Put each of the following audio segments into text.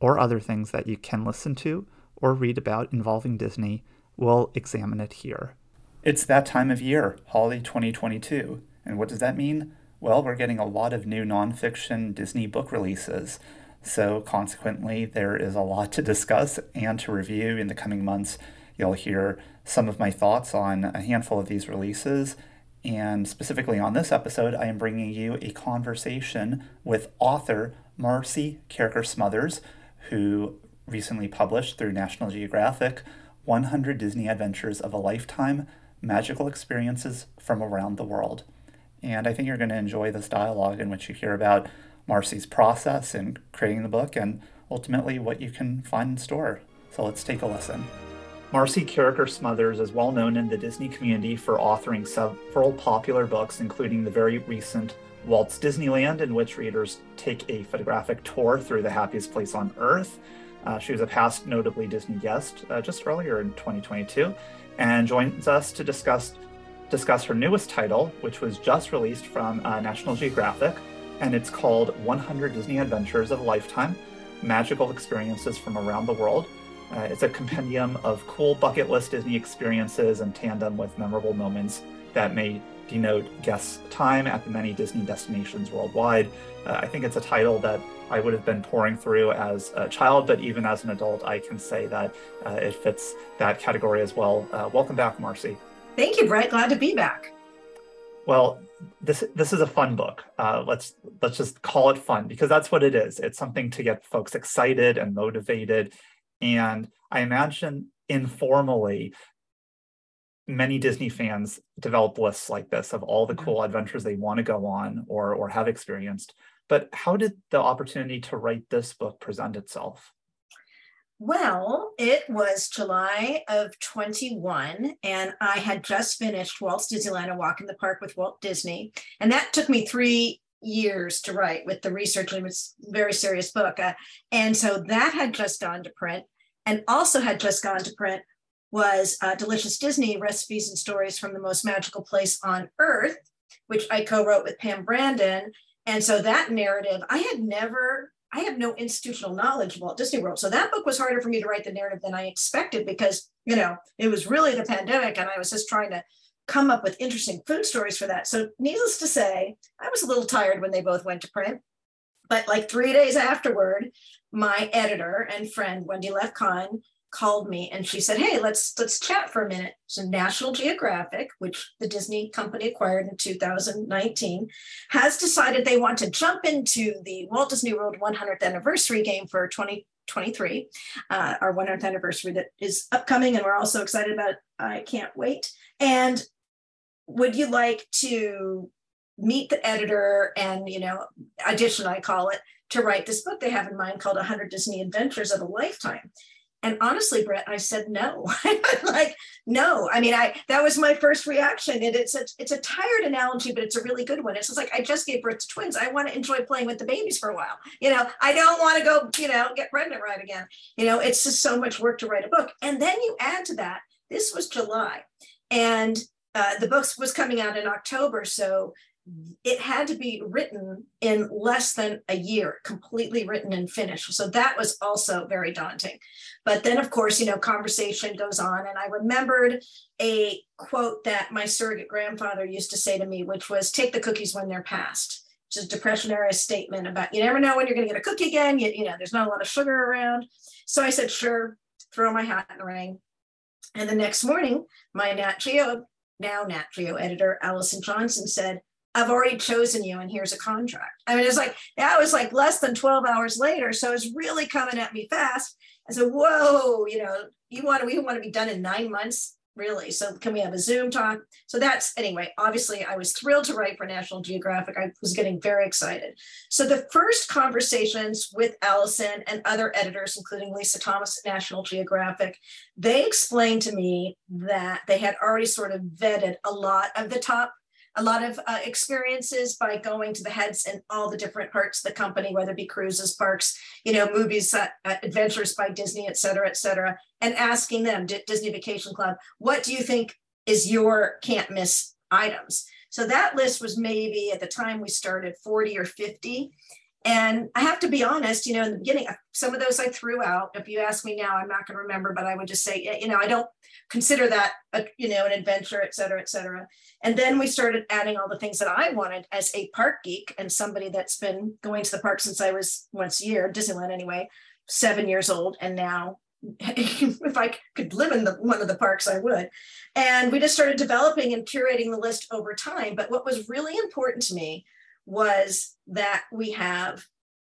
or other things that you can listen to or read about involving Disney, we'll examine it here. It's that time of year, holiday 2022. And what does that mean? Well, we're getting a lot of new nonfiction Disney book releases. So, consequently, there is a lot to discuss and to review in the coming months. You'll hear some of my thoughts on a handful of these releases. And specifically on this episode, I am bringing you a conversation with author Marcy Carriker Smothers, who recently published through National Geographic 100 Disney Adventures of a Lifetime Magical Experiences from Around the World. And I think you're going to enjoy this dialogue in which you hear about Marcy's process in creating the book and ultimately what you can find in store. So let's take a listen. Marcy Carriker Smothers is well known in the Disney community for authoring several popular books, including the very recent Walt's Disneyland, in which readers take a photographic tour through the happiest place on earth. Uh, she was a past notably Disney guest uh, just earlier in 2022 and joins us to discuss discuss her newest title, which was just released from uh, National Geographic, and it's called 100 Disney Adventures of a Lifetime Magical Experiences from Around the World. Uh, it's a compendium of cool bucket list Disney experiences in tandem with memorable moments that may denote guests' time at the many Disney destinations worldwide. Uh, I think it's a title that I would have been pouring through as a child, but even as an adult, I can say that uh, it fits that category as well. Uh, welcome back, Marcy. Thank you, Brett. Glad to be back. Well, this this is a fun book. Uh, let's let's just call it fun because that's what it is. It's something to get folks excited and motivated, and I imagine informally many Disney fans develop lists like this of all the cool adventures they want to go on or or have experienced. But how did the opportunity to write this book present itself? Well, it was July of 21, and I had just finished Walt's Disneyland, A Walk in the Park with Walt Disney. And that took me three years to write with the research. It was a very serious book. Uh, and so that had just gone to print, and also had just gone to print was uh, Delicious Disney Recipes and Stories from the Most Magical Place on Earth, which I co wrote with Pam Brandon. And so that narrative, I had never, I have no institutional knowledge of Walt Disney World. So that book was harder for me to write the narrative than I expected because, you know, it was really the pandemic and I was just trying to come up with interesting food stories for that. So, needless to say, I was a little tired when they both went to print. But like three days afterward, my editor and friend, Wendy Lefkon, called me and she said, "Hey, let's let's chat for a minute." So National Geographic, which the Disney company acquired in 2019, has decided they want to jump into the Walt Disney World 100th anniversary game for 2023, uh, our 100th anniversary that is upcoming, and we're also excited about. It. I can't wait. And would you like to meet the editor and you know audition? I call it to write this book they have in mind called 100 Disney Adventures of a Lifetime. And honestly, Brett, I said no. like, no. I mean, I that was my first reaction. And it's a it's a tired analogy, but it's a really good one. It's just like I just gave birth to twins. I want to enjoy playing with the babies for a while. You know, I don't want to go, you know, get pregnant right again. You know, it's just so much work to write a book. And then you add to that, this was July. And uh, the book was coming out in October. So it had to be written in less than a year, completely written and finished. So that was also very daunting. But then, of course, you know, conversation goes on. And I remembered a quote that my surrogate grandfather used to say to me, which was take the cookies when they're passed, which is a depression era statement about you never know when you're going to get a cookie again. You, you know, there's not a lot of sugar around. So I said, sure, throw my hat in the ring. And the next morning, my Nat Geo, now Nat Geo editor, Allison Johnson said, I've already chosen you and here's a contract. I mean, it's like, that was like less than 12 hours later. So it's really coming at me fast. I said, whoa, you know, you want to, we want to be done in nine months, really. So can we have a Zoom talk? So that's, anyway, obviously I was thrilled to write for National Geographic. I was getting very excited. So the first conversations with Allison and other editors, including Lisa Thomas at National Geographic, they explained to me that they had already sort of vetted a lot of the top a lot of uh, experiences by going to the heads in all the different parts of the company, whether it be cruises, parks, you know, movies, uh, uh, adventures by Disney, et cetera, et cetera, and asking them, D- Disney Vacation Club, what do you think is your can't miss items? So that list was maybe at the time we started 40 or 50. And I have to be honest, you know, in the beginning, some of those I threw out. If you ask me now, I'm not going to remember, but I would just say, eh, you know, I don't consider that, a, you know, an adventure, et cetera, et cetera. And then we started adding all the things that I wanted as a park geek and somebody that's been going to the park since I was once a year, Disneyland anyway, seven years old. And now if I could live in the, one of the parks, I would. And we just started developing and curating the list over time. But what was really important to me was that we have,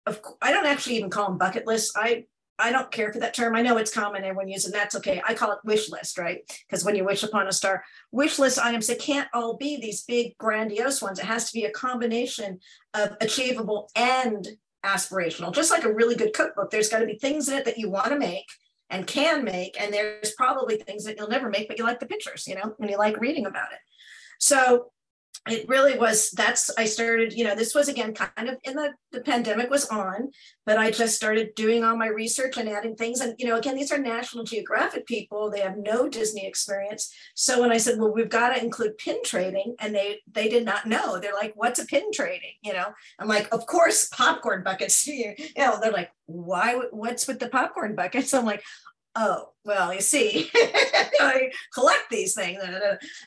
of, I don't actually even call them bucket lists. I I don't care for that term. I know it's common, everyone uses, and that's okay. I call it wish list, right? Because when you wish upon a star, wish list items, it can't all be these big, grandiose ones. It has to be a combination of achievable and aspirational. Just like a really good cookbook, there's got to be things in it that you want to make and can make, and there's probably things that you'll never make, but you like the pictures, you know, and you like reading about it. So it really was that's i started you know this was again kind of in the the pandemic was on but i just started doing all my research and adding things. And you know again these are national geographic people. They have no disney experience. So when i said well we've got to include pin trading and they they did not know. They're like what's a pin trading? You know? I'm like of course popcorn buckets. You know they're like why what's with the popcorn buckets? I'm like oh well you see i collect these things.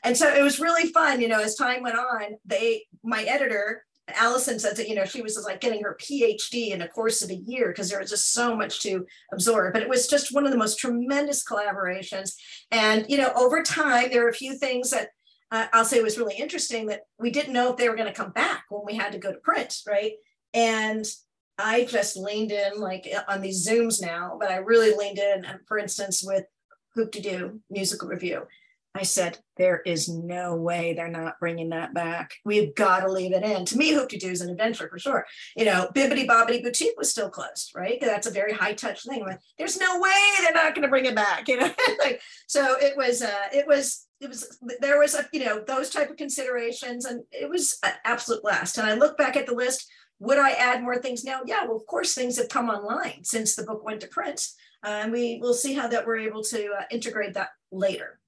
And so it was really fun you know as time went on they my editor allison said that you know she was like getting her phd in a course of a year because there was just so much to absorb. But it was just one of the most tremendous collaborations. And you know over time there are a few things that uh, i'll say was really interesting that we didn't know if they were going to come back when we had to go to print right? And I just leaned in like on these Zooms now, but I really leaned in, for instance, with Hoop to Do musical review. I said, there is no way they're not bringing that back. We've got to leave it in. To me, Hoop to Do is an adventure for sure. You know, Bibbidi Bobbidi Boutique was still closed, right? That's a very high touch thing. Like, There's no way they're not going to bring it back. You know, like so it was. Uh, it was. It was. There was a you know those type of considerations, and it was an absolute blast. And I look back at the list. Would I add more things now? Yeah, well, of course, things have come online since the book went to print. Uh, and we will see how that we're able to uh, integrate that later.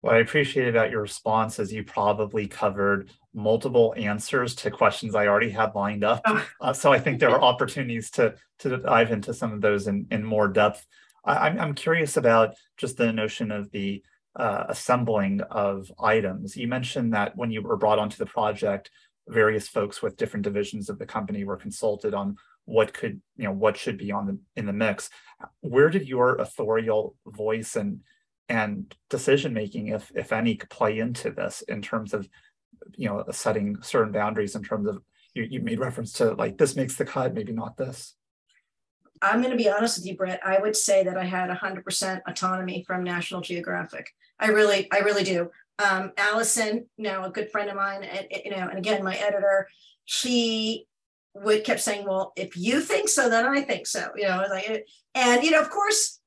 What I appreciate about your response is you probably covered multiple answers to questions I already had lined up. Oh. Uh, so I think there are opportunities to, to dive into some of those in, in more depth. I, am I'm curious about just the notion of the uh, assembling of items. You mentioned that when you were brought onto the project, various folks with different divisions of the company were consulted on what could you know what should be on the in the mix. Where did your authorial voice and and decision making if if any play into this in terms of you know setting certain boundaries in terms of you, you made reference to like this makes the cut maybe not this? I'm going to be honest with you brett. I would say that i had 100% autonomy from national geographic. I really i really do um, Allison, you know, a good friend of mine, and you know, and again, my editor, she would kept saying, "Well, if you think so, then I think so." You know, like, and you know, of course,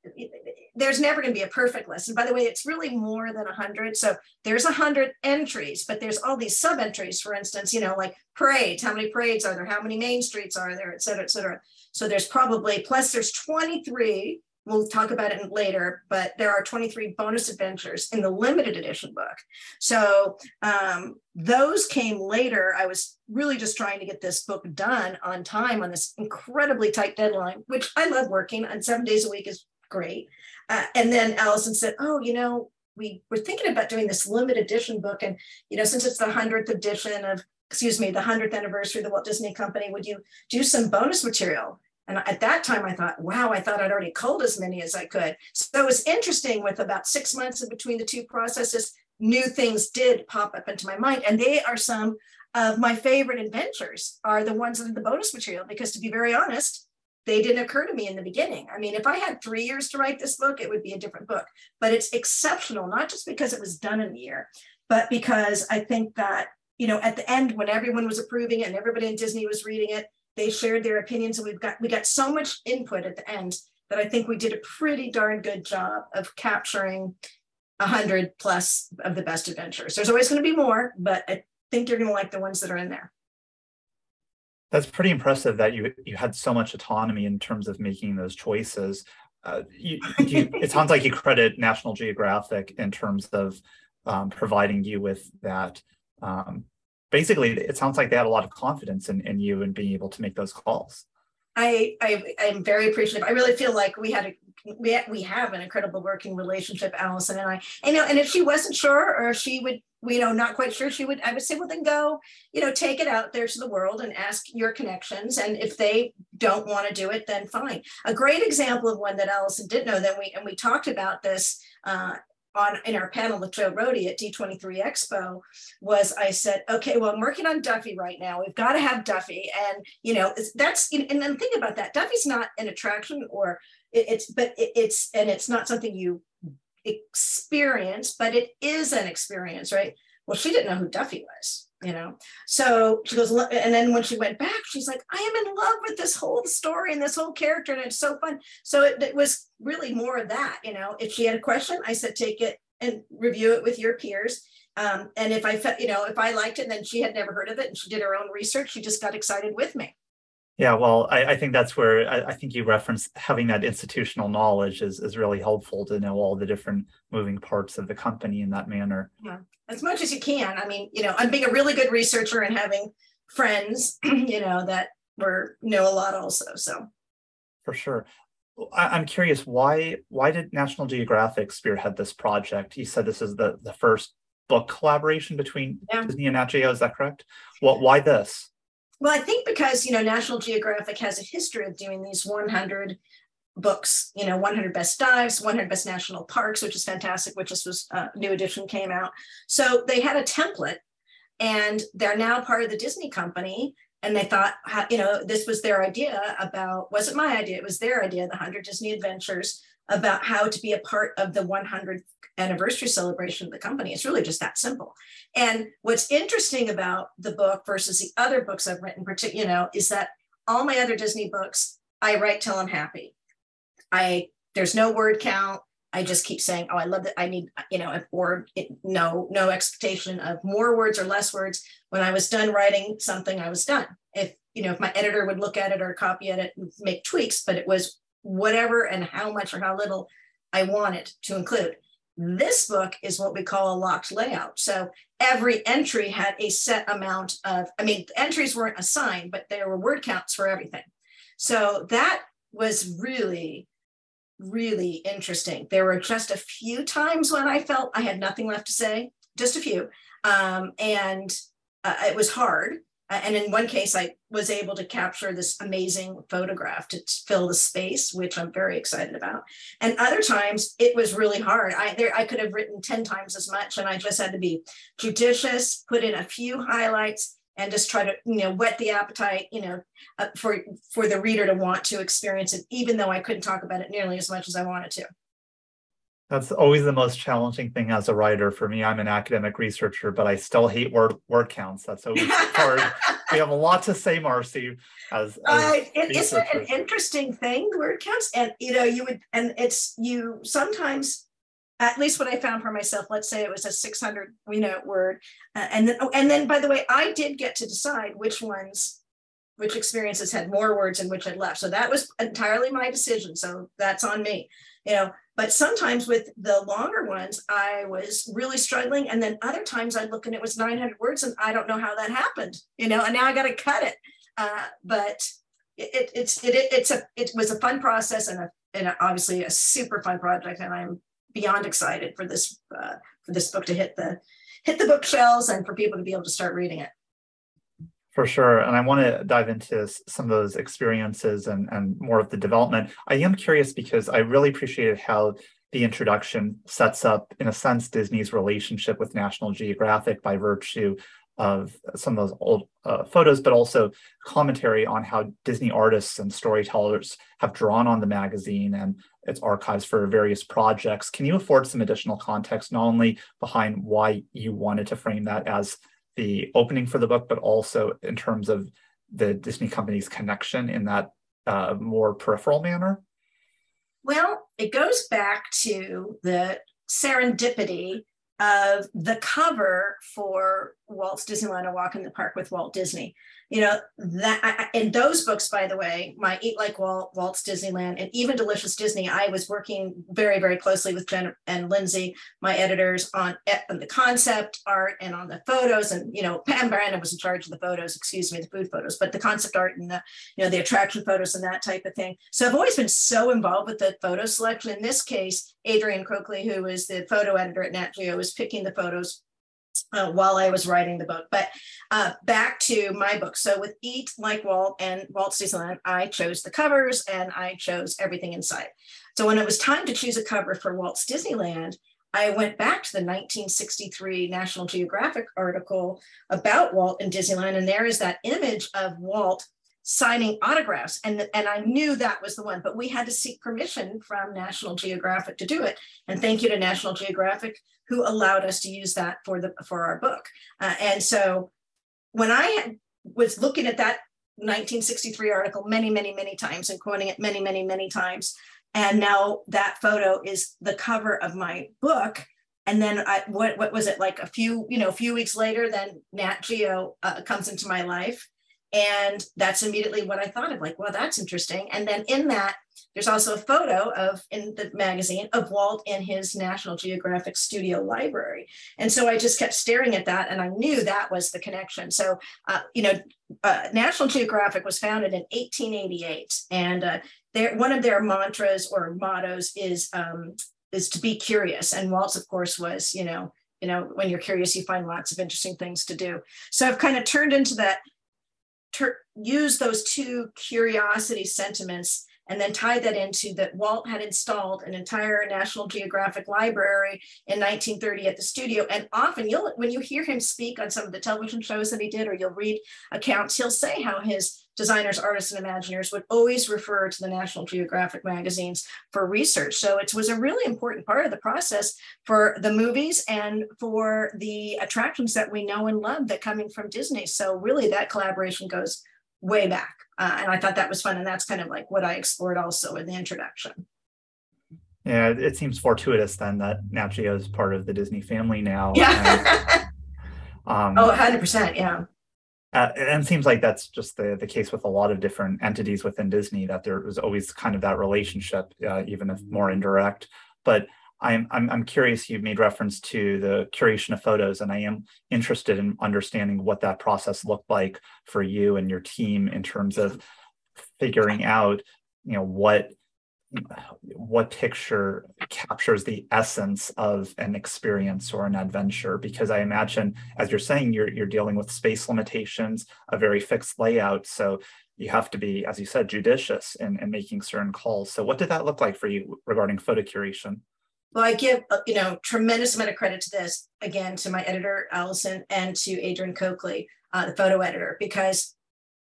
there's never going to be a perfect list. And by the way, it's really more than hundred. So there's hundred entries, but there's all these sub entries. For instance, you know, like parades. How many parades are there? How many main streets are there? Et cetera, et cetera. So there's probably plus there's 23 we'll talk about it later, but there are 23 bonus adventures in the limited edition book. So um, those came later. I was really just trying to get this book done on time on this incredibly tight deadline, which I love working on seven days a week is great. Uh, and then Allison said, Oh, you know, we were thinking about doing this limited edition book. And, you know, since it's the 100th edition of, excuse me, the 100th anniversary of the Walt Disney Company, would you do some bonus material? And at that time, I thought, wow, I thought I'd already culled as many as I could. So it was interesting with about six months in between the two processes, new things did pop up into my mind. And they are some of my favorite adventures are the ones that the bonus material, because to be very honest, they didn't occur to me in the beginning. I mean, if I had three years to write this book, it would be a different book. But it's exceptional, not just because it was done in a year, but because I think that, you know, at the end, when everyone was approving it and everybody in Disney was reading it, they shared their opinions and we've got we got so much input at the end that I think we did a pretty darn good job of capturing a hundred plus of the best adventures. There's always going to be more, but I think you're going to like the ones that are in there. That's pretty impressive that you you had so much autonomy in terms of making those choices. Uh, you, you, it sounds like you credit National Geographic in terms of um, providing you with that um, basically it sounds like they had a lot of confidence in, in you and being able to make those calls I, I am very appreciative. I really feel like we had a we we have an incredible working relationship, Allison and I. And, you know, and if she wasn't sure or she would, you know, not quite sure, she would I would say, well, then go, you know, take it out there to the world and ask your connections. And if they don't want to do it, then fine. A great example of one that Allison did know that we and we talked about this uh, on in our panel with Joe Rohde at D23 Expo was I said, okay, well, I'm working on Duffy right now. We've got to have Duffy. And, you know, that's, and then think about that. Duffy's not an attraction or it's, but it's, and it's not something you experience, but it is an experience, right? Well, she didn't know who Duffy was you know? So she goes and then when she went back she's like i am in love with this whole story and this whole character and it's so fun. So it, it, was really more of that you know? If she had a question i said take it and review it with your peers. Um, and if i felt you know if i liked it then she had never heard of it and she did her own research she just got excited with me yeah, well, I, I, think that's where I, I, think you referenced having that institutional knowledge is, is really helpful to know all the different moving parts of the company in that manner. Yeah, as much as you can. I mean, you know, I'm being a really good researcher and having friends, you know, that were know a lot also. So for sure. I, am curious why why did National Geographic spearhead this project? You said this is the the first book collaboration between yeah. Disney and Nat Geo. Is that correct? What? Why this? Well, I think because, you know, National Geographic has a history of doing these 100 books, you know, 100 best dives, 100 best national parks, which is fantastic, which just was a uh, new edition came out. So they had a template and they're now part of the Disney company. And they thought, you know, this was their idea about, wasn't my idea, it was their idea, the 100 Disney Adventures about how to be a part of the 100th anniversary celebration of the company. It's really just that simple. And what's interesting about the book versus the other books I've written, you know, is that all my other Disney books, I write till I'm happy. I there's no word count. I just keep saying, oh, I love that. I need, you know, or it, no, no expectation of more words or less words. When I was done writing something, I was done. If you know, if my editor would look at it or copy it and make tweaks, but it was whatever and how much or how little I wanted to include. This book is what we call a locked layout. So every entry had a set amount of, I mean, entries weren't assigned, but there were word counts for everything. So that was really, really interesting. There were just a few times when I felt I had nothing left to say, just a few. Um, and uh, it was hard and in one case, I was able to capture this amazing photograph to fill the space, which I'm very excited about. And other times, it was really hard. I there I could have written ten times as much, and I just had to be judicious, put in a few highlights, and just try to you know whet the appetite, you know, uh, for for the reader to want to experience it, even though I couldn't talk about it nearly as much as I wanted to. That's always the most challenging thing as a writer for me. I'm an academic researcher, but I still hate word word counts. That's always hard we have a lot to say, Marcy. As, as uh, it, isn't an interesting thing word counts and you know you would and it's you sometimes at least what i found for myself let's say it was a 600 you know word uh, and then oh, and then by the way i did get to decide which ones which experiences had more words and which had left so that was entirely my decision so that's on me you know but sometimes with the longer ones i was really struggling. And then other times i'd look and it was 900 words and i don't know how that happened you know and now i got to cut it. Uh, but it, it, it's it, it's a it was a fun process and a and a- obviously a super fun project. And i'm beyond excited for this uh, for this book to hit the hit the bookshelves and for people to be able to start reading it For sure. And I want to dive into some of those experiences and, and more of the development. I am curious because I really appreciated how the introduction sets up, in a sense, Disney's relationship with National Geographic by virtue of some of those old uh, photos, but also commentary on how Disney artists and storytellers have drawn on the magazine and its archives for various projects. Can you afford some additional context, not only behind why you wanted to frame that as the opening for the book, but also in terms of the Disney company's connection in that uh, more peripheral manner? Well, it goes back to the serendipity of the cover for Walt's Disneyland: A Walk in the Park with Walt Disney. You know that in those books, by the way, my Eat Like Walt, Walt's Disneyland, and even Delicious Disney, I was working very, very closely with Jen and Lindsay, my editors, on, e- on the concept art and on the photos. And you know, Pam Brandon was in charge of the photos, excuse me, the food photos, but the concept art and the you know the attraction photos and that type of thing. So I've always been so involved with the photo selection. In this case, Adrian Coakley, who is the photo editor at Nat Geo, was picking the photos uh, while I was writing the book. But uh, back to my book. So with Eat Like Walt and Walt Disneyland, I chose the covers and I chose everything inside. So when it was time to choose a cover for Walt's Disneyland, I went back to the 1963 National Geographic article about Walt and Disneyland, and there is that image of Walt signing autographs and and I knew that was the one but we had to seek permission from National Geographic to do it. And thank you to National Geographic who allowed us to use that for the for our book. Uh, and so when I had, was looking at that 1963 article many many many times and quoting it many many many times and now that photo is the cover of my book. And then I what what was it like a few you know a few weeks later then Nat Geo uh, comes into my life and that's immediately what I thought of like, well, that's interesting. And then in that, there's also a photo of in the magazine of Walt in his National Geographic studio library. And so I just kept staring at that and I knew that was the connection. So, uh, you know, uh, National Geographic was founded in 1888 and uh, one of their mantras or mottos is, um, is to be curious. And Walt's, of course, was, you know, you know, when you're curious, you find lots of interesting things to do. So I've kind of turned into that ter- use those two curiosity sentiments and then tied that into that Walt had installed an entire National Geographic library in 1930 at the studio. And often you'll when you hear him speak on some of the television shows that he did, or you'll read accounts, he'll say how his designers, artists, and imagineers would always refer to the National Geographic magazines for research. So it was a really important part of the process for the movies and for the attractions that we know and love that coming from Disney. So really that collaboration goes way back. Uh, and I thought that was fun. And that's kind of like what I explored also in the introduction. Yeah, it- seems fortuitous then that Nat Geo is part of the Disney family now. Yeah. um, oh, 100%. Yeah. Uh, and it seems like that's just the, the case with a lot of different entities within Disney that there was always kind of that relationship, uh, even if more indirect. But I'm, I'm I'm curious. You made reference to the curation of photos, and I am interested in understanding what that process looked like for you and your team in terms of figuring out, you know, what what picture captures the essence of an experience or an adventure? Because i imagine as you're saying you're you're dealing with space limitations a very fixed layout. So you have to be as you said judicious in, in making certain calls. So what did that look like for you regarding photo curation? Well, I give uh, you know tremendous amount of credit to this again to my editor Allison and to Adrian Coakley, uh, the photo editor, because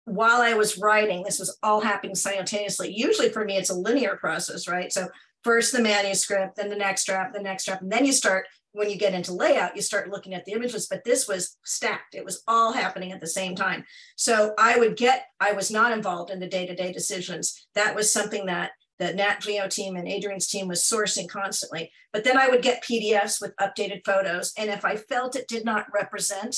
while I was writing, this was all happening simultaneously. Usually for me, it's a linear process, right? So first the manuscript, then the next draft, the next draft, and then you start when you get into layout, you start looking at the images, but this was stacked. It was all happening at the same time. So I would get, I was not involved in the day-to-day decisions. That was something that the Nat Geo team and Adrian's team was sourcing constantly. But then I would get PDFs with updated photos. And if I felt it did not represent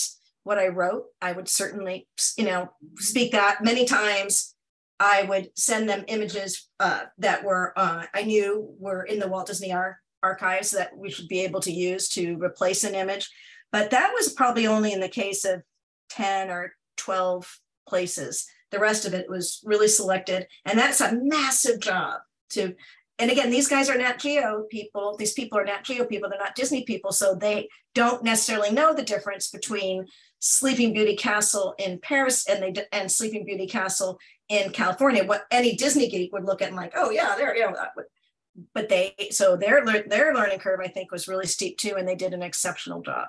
what I wrote, I would certainly, you know, speak that many times. I would send them images uh, that were uh, I knew were in the Walt Disney Ar- archives that we should be able to use to replace an image. But that was probably only in the case of 10 or 12 places. The rest of it was really selected. And that's a massive job to and again, these guys are Nat Geo people. These people are Nat Geo people. They're not Disney people. So they don't necessarily know the difference between Sleeping Beauty Castle in Paris and they and Sleeping Beauty Castle in California. What any Disney geek would look at and like, oh yeah, there, yeah. But they so their their learning curve, I think, was really steep too, and they did an exceptional job.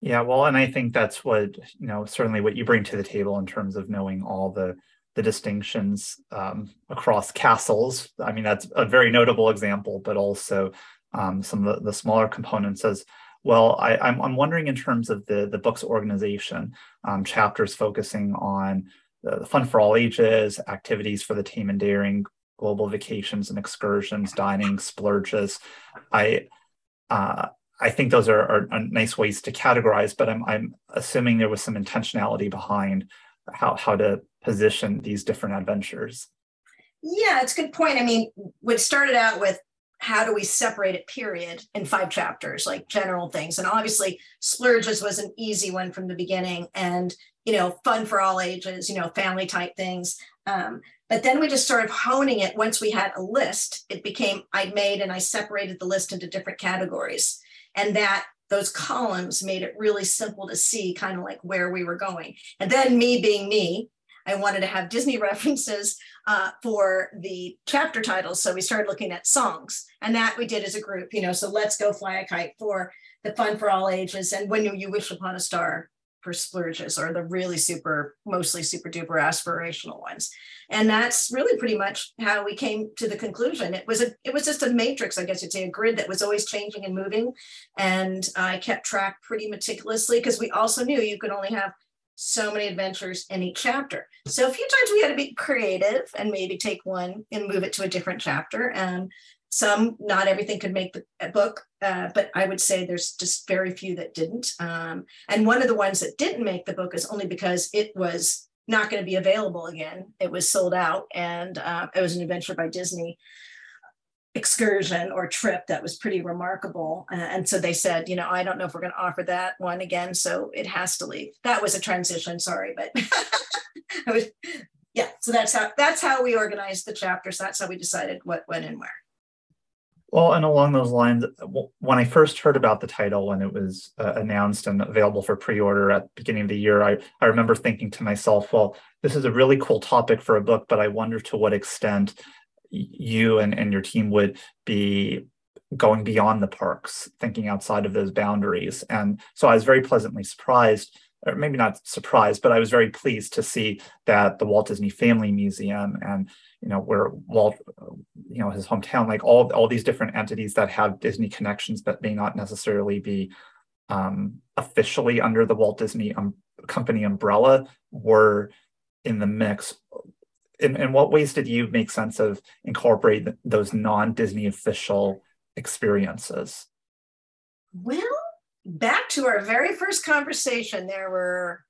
Yeah, well, and I think that's what you know certainly what you bring to the table in terms of knowing all the the distinctions um, across castles. I mean, that's a very notable example, but also um, some of the, the, smaller components as well. I, am wondering in terms of the, the book's organization, um, chapters focusing on the, the, fun for all ages, activities for the tame and daring, global vacations and excursions, dining, splurges. I, uh, I think those are, are, are, nice ways to categorize, but I'm, I'm assuming there was some intentionality behind how, how to position these different adventures? Yeah, it's a good point. I mean, what started out with how do we separate it, period, in five chapters, like general things. And obviously, splurges was an easy one from the beginning and, you know, fun for all ages, you know, family type things. Um, but then we just started honing it once we had a list. It became, I made and I separated the list into different categories. And that those columns made it really simple to see kind of like where we were going. And then me being me, I wanted to have Disney references uh, for the chapter titles. So we started looking at songs, and that we did as a group. You know, so let's go fly a kite for the fun for all ages, and when you wish upon a star for splurges, or the really super, mostly super duper aspirational ones. And that's really pretty much how we came to the conclusion. It was a, it was just a matrix, I guess you'd say, a grid that was always changing and moving. And I kept track pretty meticulously because we also knew you could only have so many adventures in each chapter. So a few times we had to be creative and maybe take one and move it to a different chapter. And some, not everything could make the book, uh, but I would say there's just very few that didn't. Um, and one of the ones that didn't make the book is only because it was not going to be available again. It was sold out, and uh, it was an adventure by Disney excursion or trip that was pretty remarkable. Uh, and so they said, you know, I don't know if we're going to offer that one again, so it has to leave. That was a transition, sorry, but was, yeah. So that's how that's how we organized the chapters. That's how we decided what went and where. Well, and along those lines, when I first heard about the title when it was uh, announced and available for pre-order at the beginning of the year, I, I remember thinking to myself, well, this is a really cool topic for a book, but I wonder to what extent you and, and your team would be going beyond the parks, thinking outside of those boundaries. And so I was very pleasantly surprised, or maybe not surprised, but I was very pleased to see that the Walt Disney Family Museum and you know where Walt, you know his hometown, like all all these different entities that have Disney connections, but may not necessarily be um, officially under the Walt Disney um, Company umbrella, were in the mix in, in what ways did you make sense of incorporate those non-disney official experiences? Well back to our very first conversation there were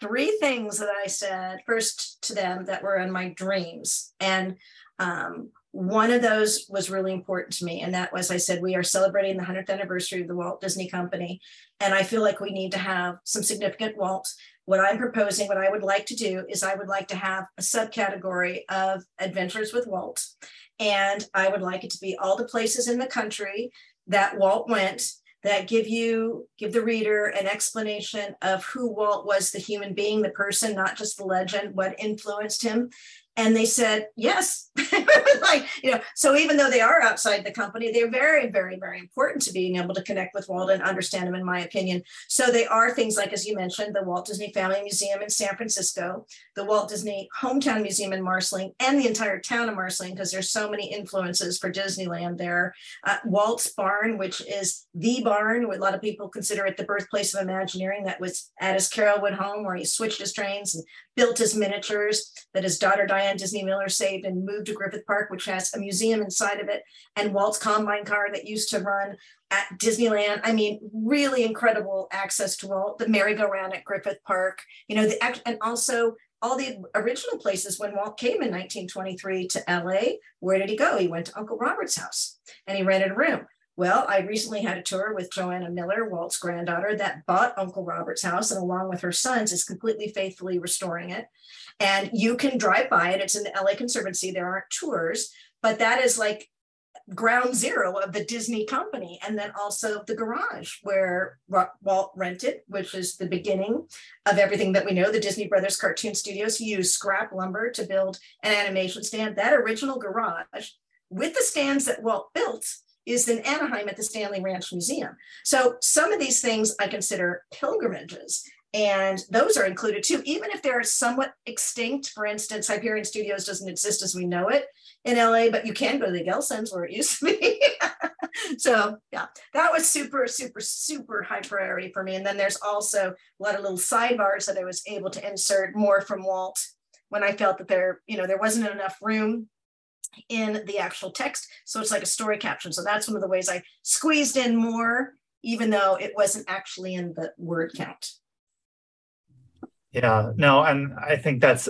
three things that i said first to them that were in my dreams. And um, one of those was really important to me and that was i said we are celebrating the 100th anniversary of the walt disney company and i feel like we need to have some significant walt what I'm proposing, what I would like to do is I would like to have a subcategory of Adventures with Walt. And I would like it to be all the places in the country that Walt went that give you, give the reader an explanation of who Walt was, the human being, the person, not just the legend, what influenced him. And they said yes. Like you know so even though they are outside the company they're very very very important to being able to connect with walt and understand him in my opinion. So they are things like as you mentioned the walt disney family museum in san francisco the walt disney hometown museum in marceline and the entire town of marceline because there's so many influences for disneyland there. Uh, walt's barn which is the barn a lot of people consider it the birthplace of imagineering that was at his carolwood home where he switched his trains and built his miniatures that his daughter Diane Disney Miller saved and moved to Griffith Park, which has a museum inside of it, and Walt's Combine car that used to run at Disneyland. I mean, really incredible access to Walt, the merry-go-round at Griffith Park, you know, the and also all the original places when Walt came in 1923 to LA. Where did he go? He went to Uncle Robert's house and he rented a room. Well, I recently had a tour with Joanna Miller, Walt's granddaughter, that bought Uncle Robert's house and along with her sons is completely faithfully restoring it. And you can drive by it. It's in the LA Conservancy. There aren't tours, but that is like ground zero of the Disney company. And then also the garage where Walt rented, which is the beginning of everything that we know. The Disney Brothers Cartoon Studios used scrap lumber to build an animation stand. That original garage with the stands that Walt built is in Anaheim at the Stanley Ranch Museum. So some of these things I consider pilgrimages. And those are included too, even if they're somewhat extinct. For instance, Hyperion Studios doesn't exist as we know it in LA, but you can go to the Gelsons where it used to be. so yeah, that was super, super, super high priority for me. And then there's also a lot of little sidebars that I was able to insert more from Walt when I felt that there, you know, there wasn't enough room in the actual text. So it's like a story caption. So that's one of the ways I squeezed in more, even though it wasn't actually in the word count. Yeah, no, and I think that's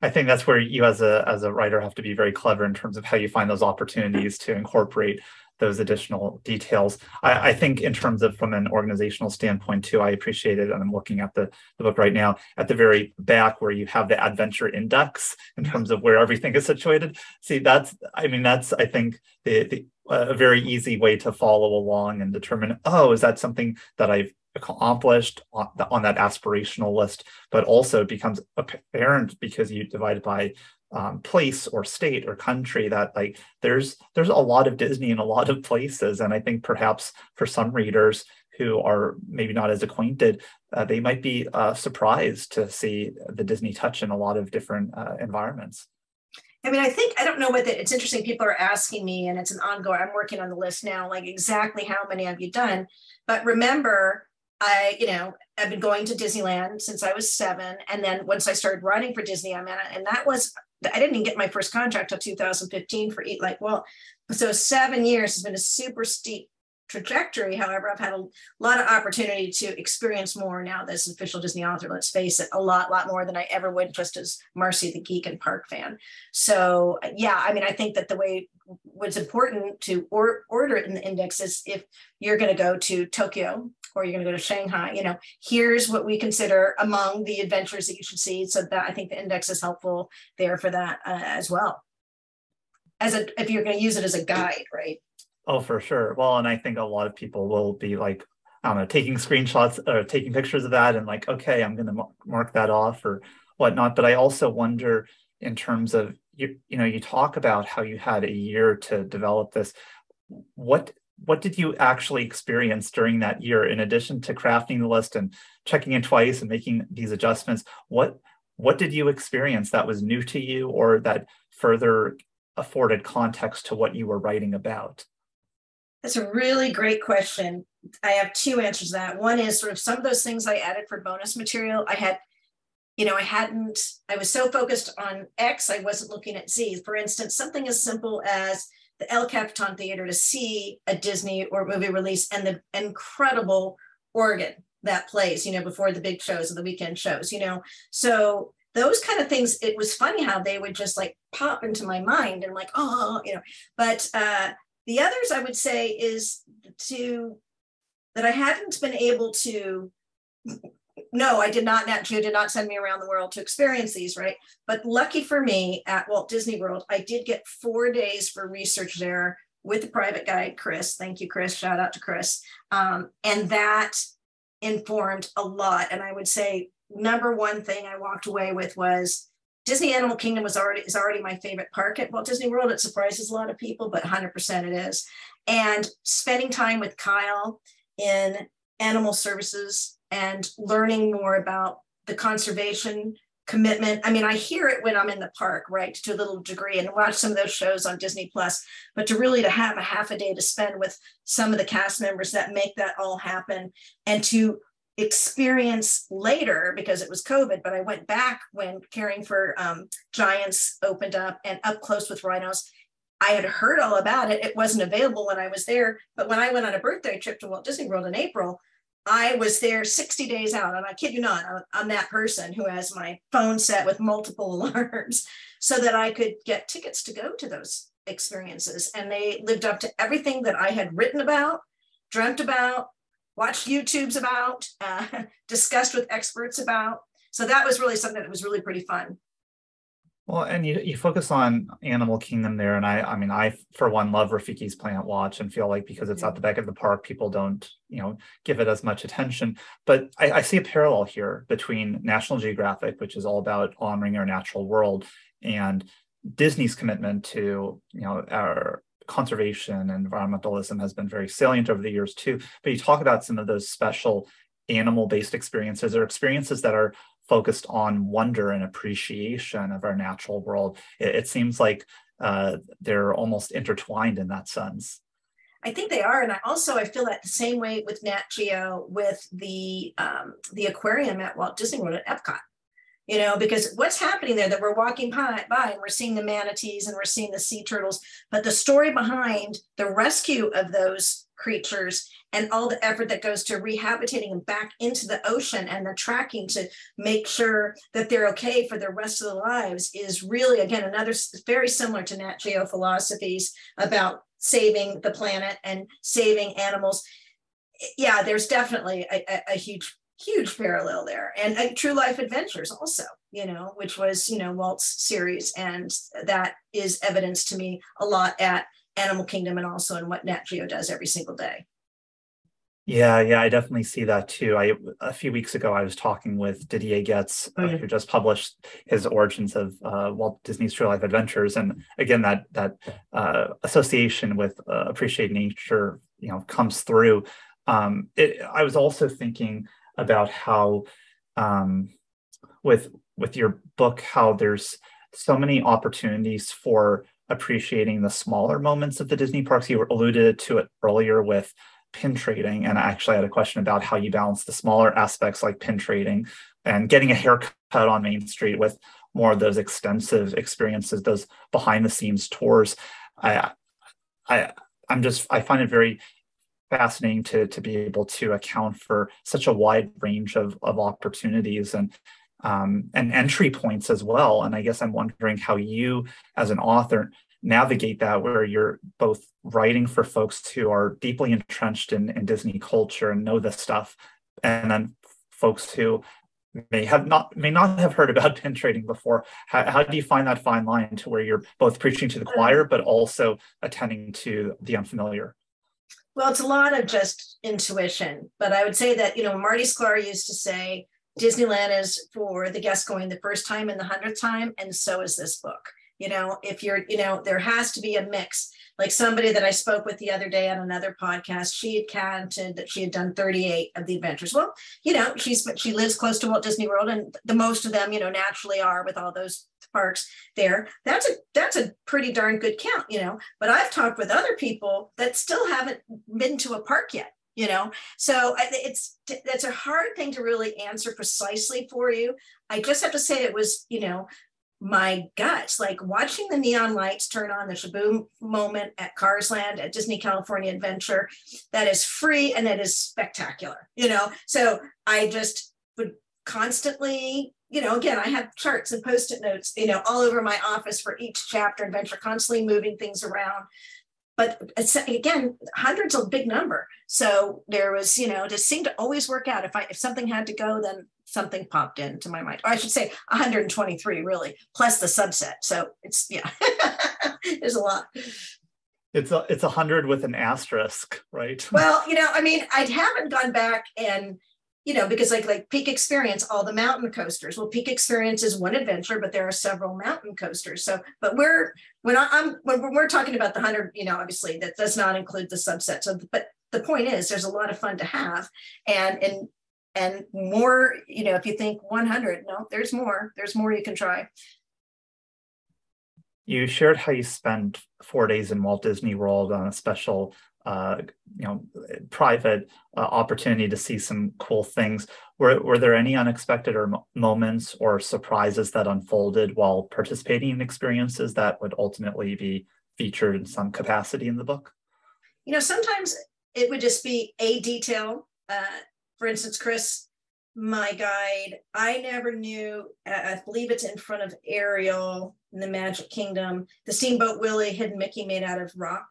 I think that's where you as a as a writer have to be very clever in terms of how you find those opportunities to incorporate those additional details. I, I, think in terms of from an organizational standpoint too, I appreciate it. And I'm looking at the, the book right now at the very back where you have the adventure index in terms of where everything is situated. See, that's, I mean, that's, I think the, the a very easy way to follow along and determine, oh, is that something that I've accomplished on, the, on that aspirational list, but also it becomes apparent because you divide it by um, place or state or country that like there's there's a lot of disney in a lot of places and i think perhaps for some readers who are maybe not as acquainted uh, they might be uh, surprised to see the disney touch in a lot of different uh, environments I mean, I think I don't know what it's interesting. People are asking me, and it's an ongoing. I'm working on the list now, like exactly how many have you done? But remember, I, you know, I've been going to Disneyland since I was seven, and then once I started writing for Disney, I'm in, and that was I didn't even get my first contract till 2015 for Eat Like Walt. So seven years has been a super steep trajectory. However, I've had a lot of opportunity to experience more now as an official Disney author. Let's face it, a lot, lot more than I ever would just as Marcy the geek and park fan. So yeah, I mean, I think that the way what's important to or, order it in the index is if you're going to go to Tokyo or you're going to go to Shanghai, you know, here's what we consider among the adventures that you should see. So that I think the index is helpful there for that uh, as well. As a, if you're going to use it as a guide, right? Oh, for sure. Well, and I think a lot of people will be like, I don't know, taking screenshots or taking pictures of that and like, okay, I'm going to mark that off or whatnot. But I also wonder in terms of you, you know, you talk about how you had a year to develop this. What what did you actually experience during that year in addition to crafting the list and checking in twice and making these adjustments? What what did you experience that was new to you or that further afforded context to what you were writing about? That's a really great question. I have two answers to that. One is sort of some of those things I added for bonus material. I had, you know, I hadn't, I was so focused on X, I wasn't looking at Z. For instance, something as simple as the El Capitan Theater to see a Disney or movie release and the incredible organ that plays, you know, before the big shows and the weekend shows, you know. So those kind of things, it was funny how they would just like pop into my mind and like, oh, you know, but uh the others I would say is to that I hadn't been able to. No, I did not. Nat Geo did not send me around the world to experience these, right? But lucky for me, at Walt Disney World, I did get four days for research there with the private guide, Chris. Thank you, Chris. Shout out to Chris. Um, and that informed a lot. And I would say number one thing I walked away with was Disney Animal Kingdom was already is already my favorite park at Walt Disney World. It surprises a lot of people, but 100% it is. And spending time with Kyle in animal services and learning more about the conservation commitment. I mean, I hear it when I'm in the park, right, to a little degree, and watch some of those shows on Disney Plus. But to really to have a half a day to spend with some of the cast members that make that all happen, and to experience later because it was COVID, but I went back when caring for um, giants opened up and up close with rhinos. I had heard all about it. It wasn't available when I was there, but when I went on a birthday trip to Walt Disney World in April, I was there 60 days out, and I kid you not, I'm that person who has my phone set with multiple alarms so that I could get tickets to go to those experiences. And they lived up to everything that I had written about, dreamt about, watched YouTubes about, uh, discussed with experts about. So that was really something that was really pretty fun. Well, and you, you focus on Animal Kingdom there, and I I mean I for one love Rafiki's Planet Watch and feel like because it's at the back of the park, people don't you know give it as much attention. But I, I see a parallel here between National Geographic, which is all about honoring our natural world, and Disney's commitment to you know our conservation and environmentalism has been very salient over the years too. But you talk about some of those special animal-based experiences or experiences that are focused on wonder and appreciation of our natural world. It, it seems like uh, they're almost intertwined in that sense. I think they are, and I also I feel that the same way with Nat Geo with the um, the aquarium at Walt Disney World at Epcot. You know, because what's happening there that we're walking by, and we're seeing the manatees and we're seeing the sea turtles, but the story behind the rescue of those creatures and all the effort that goes to rehabilitating them back into the ocean and the tracking to make sure that they're okay for the rest of their lives is really again another very similar to nat geo philosophies about saving the planet and saving animals. Yeah there's definitely a, a, a huge huge parallel there. And uh, true life adventures also you know which was you know walt's series. And that is evidence to me a lot at animal kingdom and also in what nat geo does every single day. Yeah, yeah, I definitely see that too. I a few weeks ago I was talking with Didier Ghez, uh, who just published his origins of uh, Walt Disney's True Life Adventures, and again that that uh, association with uh, appreciate nature, you know, comes through. Um, it, I was also thinking about how um, with with your book how there's so many opportunities for appreciating the smaller moments of the Disney parks. You alluded to it earlier with pin trading. And I actually had a question about how you balance the smaller aspects like pin trading and getting a haircut on Main Street with more of those extensive experiences, those behind the scenes tours. I, I, I'm just, I find it very fascinating to, to be able to account for such a wide range of, of opportunities and, um, and entry points as well. And I guess I'm wondering how you, as an author, navigate that where you're both writing for folks who are deeply entrenched in, in Disney culture and know this stuff, and then folks who may have not may not have heard about pin trading before. How, how do you find that fine line to where you're both preaching to the choir but also attending to the unfamiliar? Well, it's a lot of just intuition, but I would say that you know Marty Sklar used to say Disneyland is for the guests going the first time and the hundredth time, and so is this book. You know if you're you know there has to be a mix. Like somebody that i spoke with the other day on another podcast she had counted that she had done 38 of the adventures. Well you know she's she lives close to walt disney world and the most of them you know naturally are with all those parks there that's a that's a pretty darn good count you know. But i've talked with other people that still haven't been to a park yet you know. So it's that's a hard thing to really answer precisely for you. I just have to say it was you know my guts, like watching the neon lights turn on the Sh-Boom moment at Cars Land at Disney California Adventure, that is free and that is spectacular, you know? So I just would constantly, you know, again, I have charts and post-it notes, you know, all over my office for each chapter adventure, constantly moving things around. But again, hundreds a big number. So there was, you know, just seemed to always work out. If I if something had to go, then something popped into my mind. Or I should say 123 really, plus the subset. So it's yeah, there's a lot. It's a it's a hundred with an asterisk, right? Well, you know, I mean, I haven't gone back and you know, because like like Peak Experience, all the mountain coasters. Well, Peak Experience is one adventure, but there are several mountain coasters. So, but we're when I, am when we're talking about the hundred, you know, obviously that does not include the subset. So, but the point is, there's a lot of fun to have, and and and more. You know, if you think 100, no, there's more. There's more you can try. You shared how you spent four days in Walt Disney World on a special uh, you know, private uh, opportunity to see some cool things. Were, were there any unexpected or moments or surprises that unfolded while participating in experiences that would ultimately be featured in some capacity in the book? You know, sometimes it would just be a detail. Uh, for instance, Chris, my guide, I never knew, I believe it's in front of Ariel in the Magic Kingdom, the Steamboat Willie hidden Mickey made out of rock.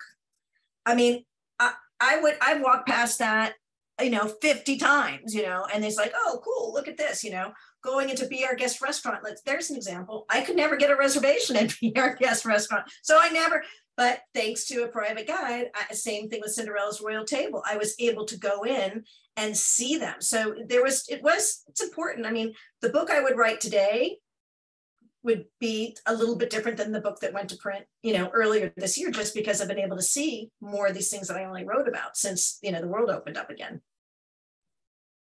I mean, I would I've walked past that, you know, 50 times, you know, and it's like, oh, cool, look at this, you know, going into Be Our Guest restaurant. Let's there's an example. I could never get a reservation at Be Our Guest restaurant. So I never, but thanks to a private guide, I, same thing with Cinderella's Royal Table. I was able to go in and see them. So there was, it was, it's important. I mean, the book I would write today would be a little bit different than the book that went to print, you know, earlier this year, just because I've been able to see more of these things that I only wrote about since, you know, the world opened up again.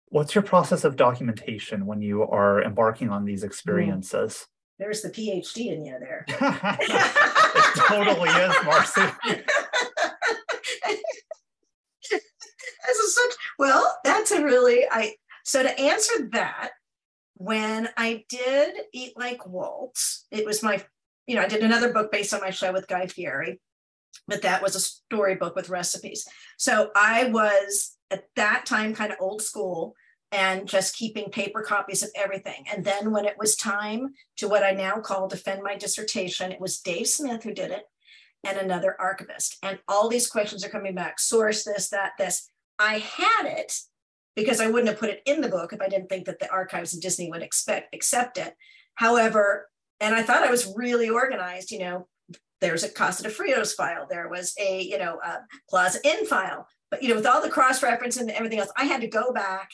What's your process of documentation when you are embarking on these hmm. experiences? There's the PhD in you there. it totally is, Marcy. As a such, well, that's a really I so to answer that, when I did Eat Like Walt, it was my, you know, I did another book based on my show with Guy Fieri, but that was a storybook with recipes. So I was at that time kind of old school and just keeping paper copies of everything. And then when it was time to what I now call defend my dissertation, it was Dave Smith who did it and another archivist. And all these questions are coming back source this, that, this. I had it because I wouldn't have put it in the book if I didn't think that the archives of Disney would expect accept it. However, and I thought I was really organized, you know, there's a Casa de Fritos file, there was a, you know, a Plaza Inn file, but you know, with all the cross reference and everything else, I had to go back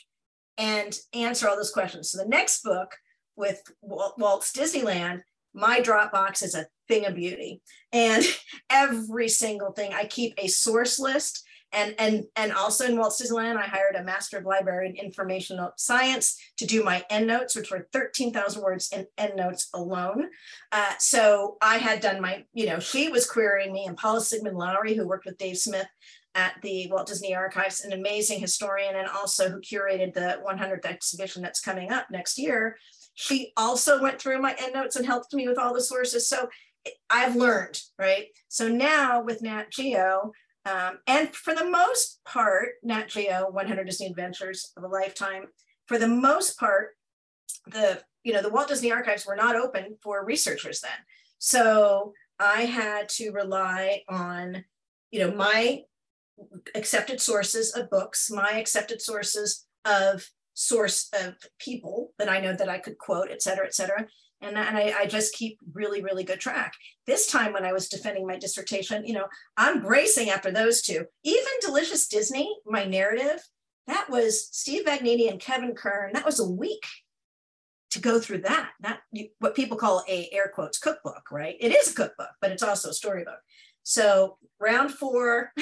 and answer all those questions. So the next book with Walt's Disneyland, my Dropbox is a thing of beauty. And every single thing, I keep a source list and and and also in Walt Disneyland, I hired a master of library and informational science to do my endnotes, which were 13,000 words in endnotes alone. Uh, so I had done my, you know, she was querying me, and Paula Sigman Lowery, who worked with Dave Smith at the Walt Disney Archives, an amazing historian, and also who curated the 100th exhibition that's coming up next year. She also went through my endnotes and helped me with all the sources. So I've learned, right? So now with Nat Geo, um, and for the most part, Nat Geo 100 Disney Adventures of a Lifetime, for the most part, the you know the Walt Disney Archives were not open for researchers then. So I had to rely on you know my accepted sources of books, my accepted sources of source of people that I know that I could quote, et cetera, et cetera and, and I, I, just keep really really good track. This time when i was defending my dissertation you know i'm bracing after those two. Even delicious disney my narrative that was steve Vagnini and kevin kern. That was a week to go through that. Not what people call a air quotes cookbook right? It is a cookbook but it's also a storybook. So round four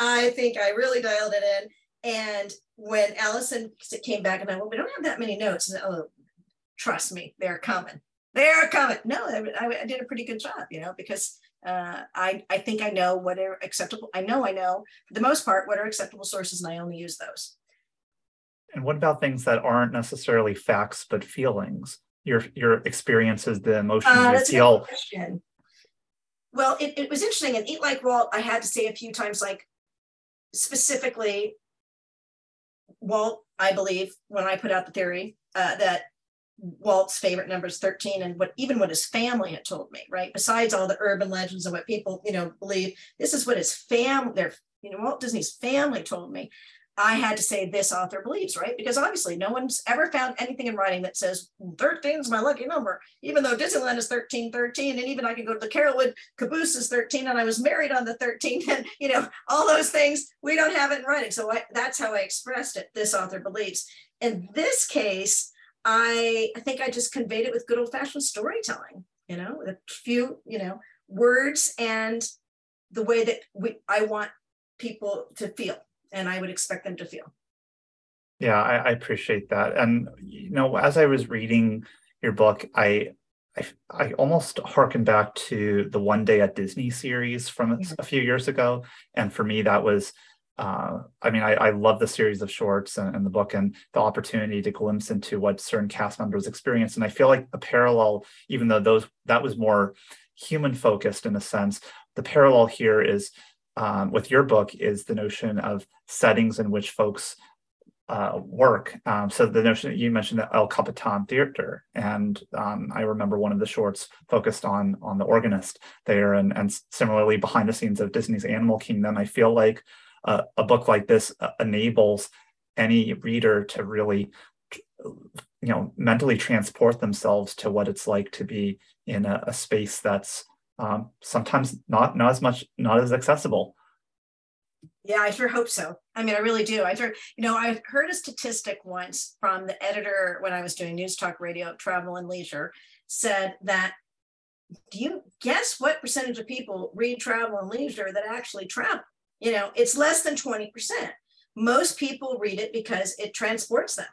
i think i really dialed it in. And when Allison came back and I, well, we don't have that many notes. And, oh, trust me, they're coming. They're coming. No, I, I did a pretty good job, you know, because uh, I, I think I know what are acceptable. I know I know for the most part what are acceptable sources, and I only use those. And what about things that aren't necessarily facts but feelings? Your your experiences, the emotions uh, you feel. Well, it, it was interesting. And Eat Like Walt, I had to say a few times, like specifically, Walt, I believe, when I put out the theory uh, that Walt's favorite number is 13 and what even what his family had told me, right? Besides all the urban legends and what people, you know, believe, this is what his family, their, you know, Walt Disney's family told me. I had to say this author believes, right? Because obviously no one's ever found anything in writing that says 13 is my lucky number, even though Disneyland is 13, 13. And even I can go to the Carolwood caboose is 13 and I was married on the 13th and, you know, all those things, we don't have it in writing. So I, that's how I expressed it. This author believes. In this case, I, I think I just conveyed it with good old fashioned storytelling, you know, a few, you know, words and the way that we, I want people to feel and I would expect them to feel. Yeah, I, I appreciate that. And you know, as I was reading your book, I I, I almost harken back to the One Day at Disney series from mm-hmm. a few years ago. And for me, that was, uh, I mean, I, I love the series of shorts and, and, the book and the opportunity to glimpse into what certain cast members experience. And I feel like the parallel, even though those that was more human focused in a sense, the parallel here is um, with your book is the notion of settings in which folks uh, work. Um, so the notion that you mentioned the El Capitan Theater, and um, I remember one of the shorts focused on on the organist there, and and similarly behind the scenes of Disney's Animal Kingdom. I feel like uh, a book like this uh, enables any reader to really you know mentally transport themselves to what it's like to be in a, a space that's um, sometimes not not as much not as accessible. Yeah i sure hope so. I mean i really do. I heard you know i heard a statistic once from the editor when i was doing news talk radio travel and leisure said that do you guess what percentage of people read travel and leisure that actually travel you know it's less than 20% most people read it because it transports them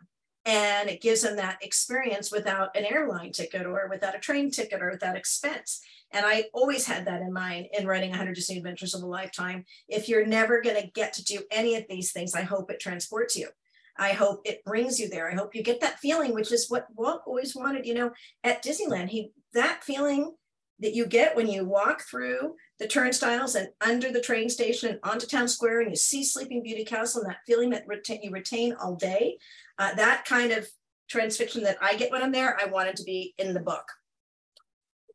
and it gives them that experience without an airline ticket or without a train ticket or without expense and I always had that in mind in writing 100 Disney Adventures of a Lifetime. If you're never going to get to do any of these things, I hope it transports you. I hope it brings you there. I hope you get that feeling, which is what Walt always wanted, you know, at Disneyland. He that feeling that you get when you walk through the turnstiles and under the train station and onto town square and you see Sleeping Beauty Castle and that feeling that retain, you retain all day, uh, that kind of transfiction that I get when I'm there, I wanted to be in the book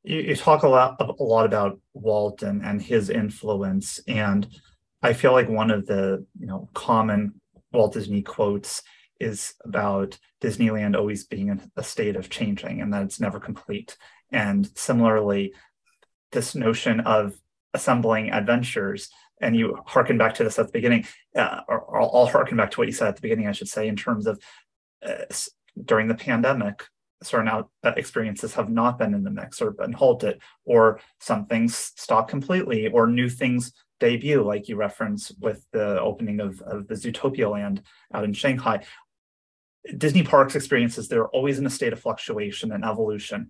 you, you talk a lot a lot about Walt and, and his influence, and I feel like one of the you know common Walt Disney quotes is about Disneyland always being in a state of changing and that it's never complete. And similarly, this notion of assembling adventures, and you harken back to this at the beginning, uh, or, or I'll harken back to what you said at the beginning, I should say, in terms of uh, during the pandemic, certain out uh, experiences have not been in the mix or been halted, or some things stop completely, or new things debut, like you reference with the opening of, of the Zootopia land out in Shanghai. Disney parks experiences, they're always in a state of fluctuation and evolution.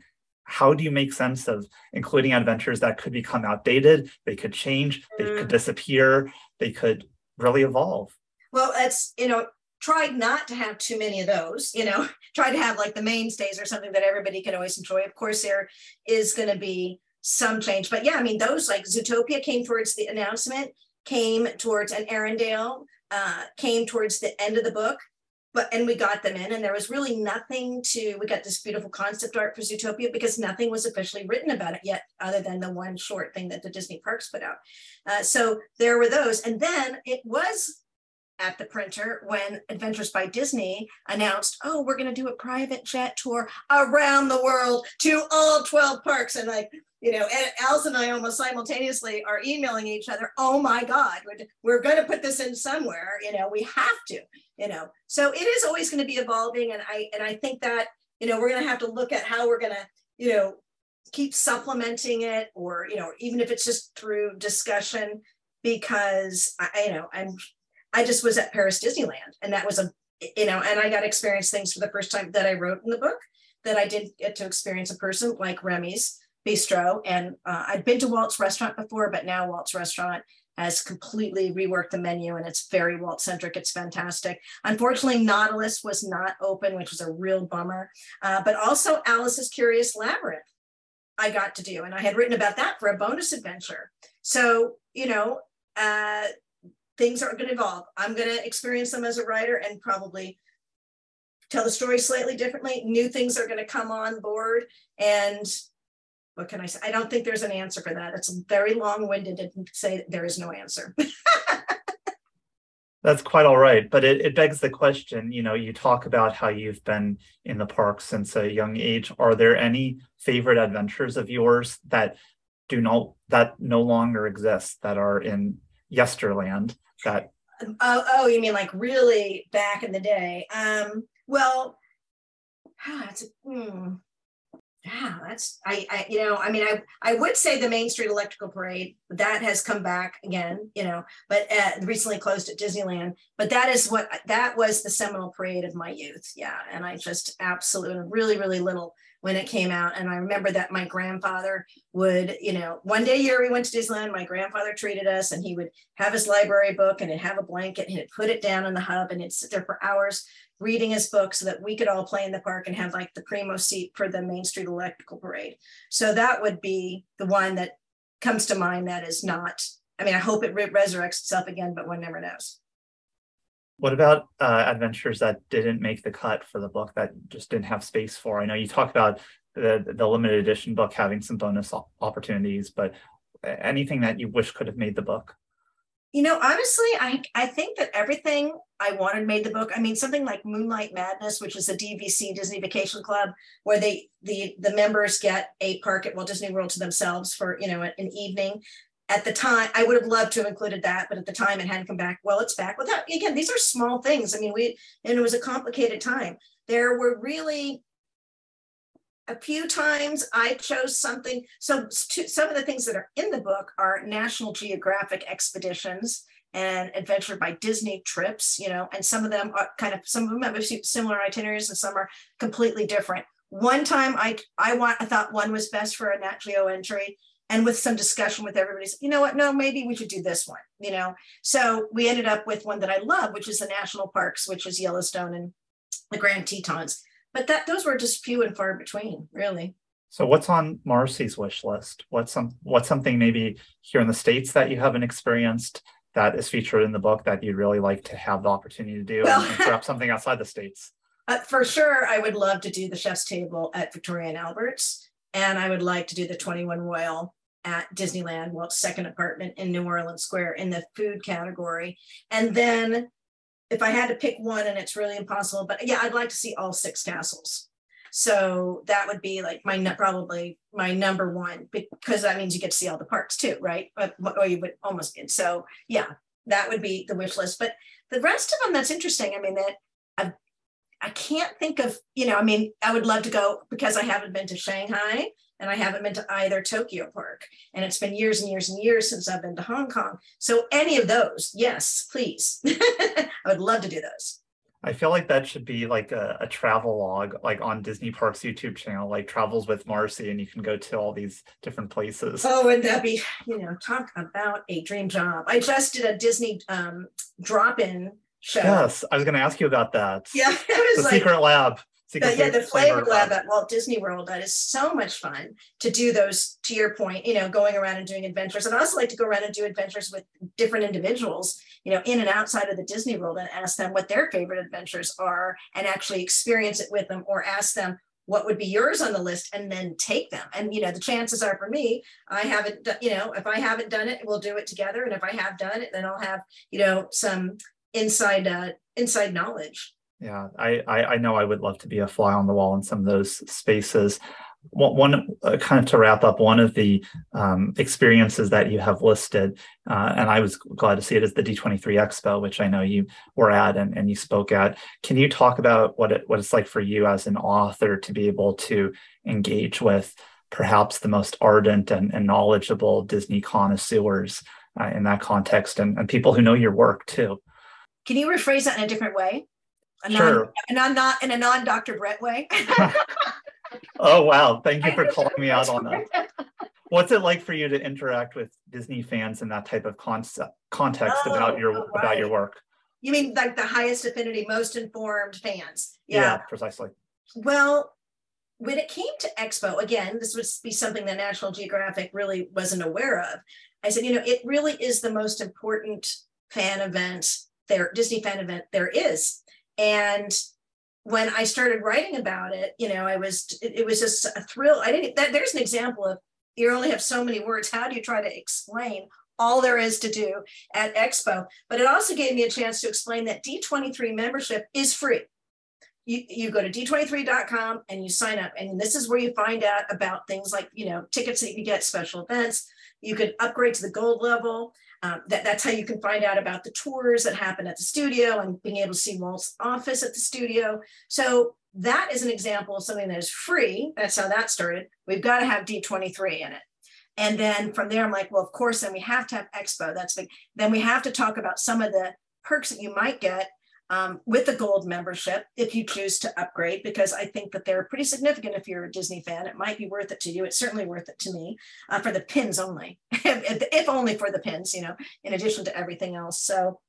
How do you make sense of including adventures that could become outdated? They could change, they could mm. disappear, they could really evolve. Well, it's, you know, tried not to have too many of those, you know, try to have like the mainstays or something that everybody can always enjoy. Of course, there is going to be some change, but yeah, I mean, those like Zootopia came towards the announcement, came towards an Arendelle, uh, came towards the end of the book, but and we got them in, and there was really nothing to. We got this beautiful concept art for Zootopia because nothing was officially written about it yet, other than the one short thing that the Disney parks put out. Uh, so there were those, and then it was at the printer when Adventures by Disney announced, oh, we're going to do a private jet tour around the world to all 12 parks. And like, you know, and Alice and I almost simultaneously are emailing each other, oh my God, we're, we're going to put this in somewhere, you know, we have to, you know. So it is always going to be evolving. And I and I think that, you know, we're going to have to look at how we're going to, you know, keep supplementing it or, you know, even if it's just through discussion, because I, you know, I'm I just was at Paris Disneyland, and that was a you know, and I got to experience things for the first time that I wrote in the book that I didn't get to experience in person, like Remy's Bistro. And uh, I'd been to Walt's restaurant before, but now Walt's restaurant has completely reworked the menu and it's very Walt centric. It's fantastic. Unfortunately, Nautilus was not open, which was a real bummer. Uh, but also Alice's Curious Labyrinth, I got to do, and I had written about that for a bonus adventure. So you know, uh, things are going to evolve. I'm going to experience them as a writer and probably tell the story slightly differently. New things are going to come on board. And what can I say? I don't think there's an answer for that. It's very long winded to say there is no answer. That's quite all right. But it, it begs the question, you know, you talk about how you've been in the park since a young age. Are there any favorite adventures of yours that do not that no longer exist that are in yesterland that Oh, oh, you mean like really back in the day? Um, well, ah, it's a, hmm. Yeah, that's I, I, you know, I mean, I, I would say the Main Street Electrical Parade that has come back again, you know, but uh, recently closed at Disneyland. But that is what that was the seminal parade of my youth, yeah. And I just absolutely really, really little when it came out. And I remember that my grandfather would, you know, one day a year we went to Disneyland, my grandfather treated us and he would have his library book and he'd have a blanket and he'd put it down in the hub and he'd sit there for hours reading his book so that we could all play in the park and have like the primo seat for the Main Street Electrical Parade. So that would be the one that comes to mind that is not, I mean, I hope it re- resurrects itself again, but one never knows. What about uh, adventures that didn't make the cut for the book that just didn't have space for? I know you talked about the the limited edition book having some bonus opportunities, but anything that you wish could have made the book? You know, honestly, I I think that everything I wanted made the book. I mean, something like Moonlight Madness, which is a DVC Disney Vacation Club, where they the the members get a park at Walt Disney World to themselves for you know an evening. At the time i would have loved to have included that but at the time it hadn't come back. Well it's back without again these are small things. I mean we and it was a complicated time. There were really a few times i chose something so some of the things that are in the book are national geographic expeditions and adventure by disney trips you know and some of them are kind of some of them have similar itineraries and some are completely different one time i i want i thought one was best for a nat geo entry and with some discussion with everybody, you know what? No, maybe we should do this one. You know, so we ended up with one that I love, which is the national parks, which is Yellowstone and the Grand Tetons. But that those were just few and far between, really. So what's on Marcy's wish list? What's some what's something maybe here in the states that you haven't experienced that is featured in the book that you'd really like to have the opportunity to do, well, and perhaps something outside the states? Uh, for sure, I would love to do the chef's table at Victoria and Albert's, and I would like to do the 21 Royal at Disneyland, Walt's second apartment in New Orleans Square in the food category. And then if I had to pick one, and it's really impossible, but yeah, I'd like to see all six castles. So that would be like my probably my number one because that means you get to see all the parks too, right? But or you would almost get so yeah, that would be the wish list. But the rest of them, that's interesting. I mean that I I can't think of you know I mean I would love to go because I haven't been to Shanghai and I haven't been to either Tokyo Park. And it's been years and years and years since I've been to Hong Kong. So any of those, yes, please. I would love to do those. I feel like that should be like a, a, travel log, like on Disney Parks YouTube channel, like travels with Marcy, and you can go to all these different places. Oh, and that'd be, you know, talk about a dream job. I just did a Disney um, drop-in show. Yes, I was going to ask you about that. Yeah, it was the like, Secret Lab but yeah, the flavor lab at Walt Disney World, that is so much fun to do those, to your point, you know, going around and doing adventures. And I also like to go around and do adventures with different individuals, you know, in and outside of the Disney World and ask them what their favorite adventures are and actually experience it with them or ask them what would be yours on the list and then take them. And, you know, the chances are for me, I haven't, you know, if I haven't done it, we'll do it together. And if I have done it, then I'll have, you know, some inside, uh, inside knowledge yeah I, I, I know i would love to be a fly on the wall in some of those spaces. One, one uh, kind of to wrap up one of the um, experiences that you have listed uh, and i was glad to see it is the d23 expo which i know you were at and, and you spoke at. Can you talk about what it what it's like for you as an author to be able to engage with perhaps the most ardent and, and knowledgeable disney connoisseurs uh, in that context and, and people who know your work too? Can you rephrase that in a different way a sure. non, and I'm not in a non Dr. Brett way. oh wow! Thank you for calling me out on that. What's it like for you to interact with Disney fans in that type of concept context oh, about oh, your right. about your work? You mean like the highest affinity, most informed fans? Yeah, yeah precisely. Well, when it came to Expo, again, this would be something that National Geographic really wasn't aware of. I said, you know, it really is the most important fan event there, Disney fan event there is. And when I started writing about it, you know, I was, it, it was just a thrill. I didn't, that, there's an example of you only have so many words. How do you try to explain all there is to do at Expo. But it also gave me a chance to explain that D23 membership is free. You, you go to d23.com and you sign up, and this is where you find out about things like you know tickets that you get, special events. You can upgrade to the gold level. Um, that, that's how you can find out about the tours that happen at the studio and being able to see Walt's office at the studio. So that is an example of something that is free. That's how that started. We've got to have D23 in it. And then from there, I'm like, well, of course, then we have to have Expo. That's big. Then we have to talk about some of the perks that you might get um, with the gold membership if you choose to upgrade, because I think that they're pretty significant if you're a Disney fan. It might be worth it to you. It's certainly worth it to me uh, for the pins only, if, if only for the pins, you know, in addition to everything else. So,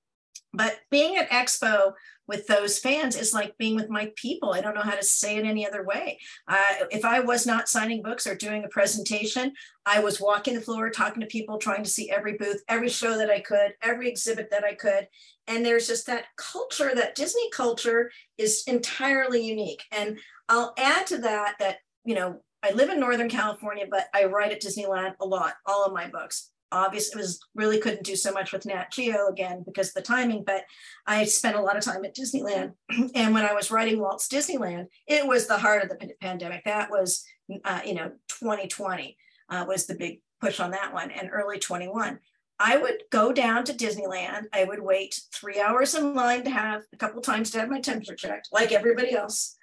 but being at Expo with those fans is like being with my people. I don't know how to say it any other way. Uh, if I was not signing books or doing a presentation, I was walking the floor, talking to people, trying to see every booth, every show that I could, every exhibit that I could. And there's just that culture, that Disney culture is entirely unique. And I'll add to that that, you know, I live in Northern California, but I write at Disneyland a lot, all of my books obviously was really couldn't do so much with Nat Geo again because of the timing, but I spent a lot of time at Disneyland. and when I was writing Walt's Disneyland, it was the heart of the pandemic. That was, uh, you know, 2020 uh, was the big push on that one and early 21. I would go down to Disneyland. I would wait three hours in line to have a couple times to have my temperature checked, like everybody else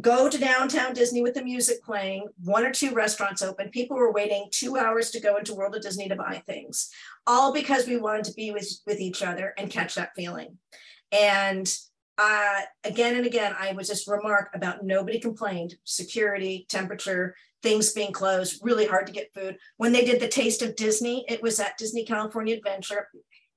go to downtown Disney with the music playing, one or two restaurants open. People were waiting two hours to go into World of Disney to buy things, all because we wanted to be with, with each other and catch that feeling. And uh, again and again, I was just remark about nobody complained, security, temperature, things being closed, really hard to get food. When they did the Taste of Disney, it was at Disney California Adventure.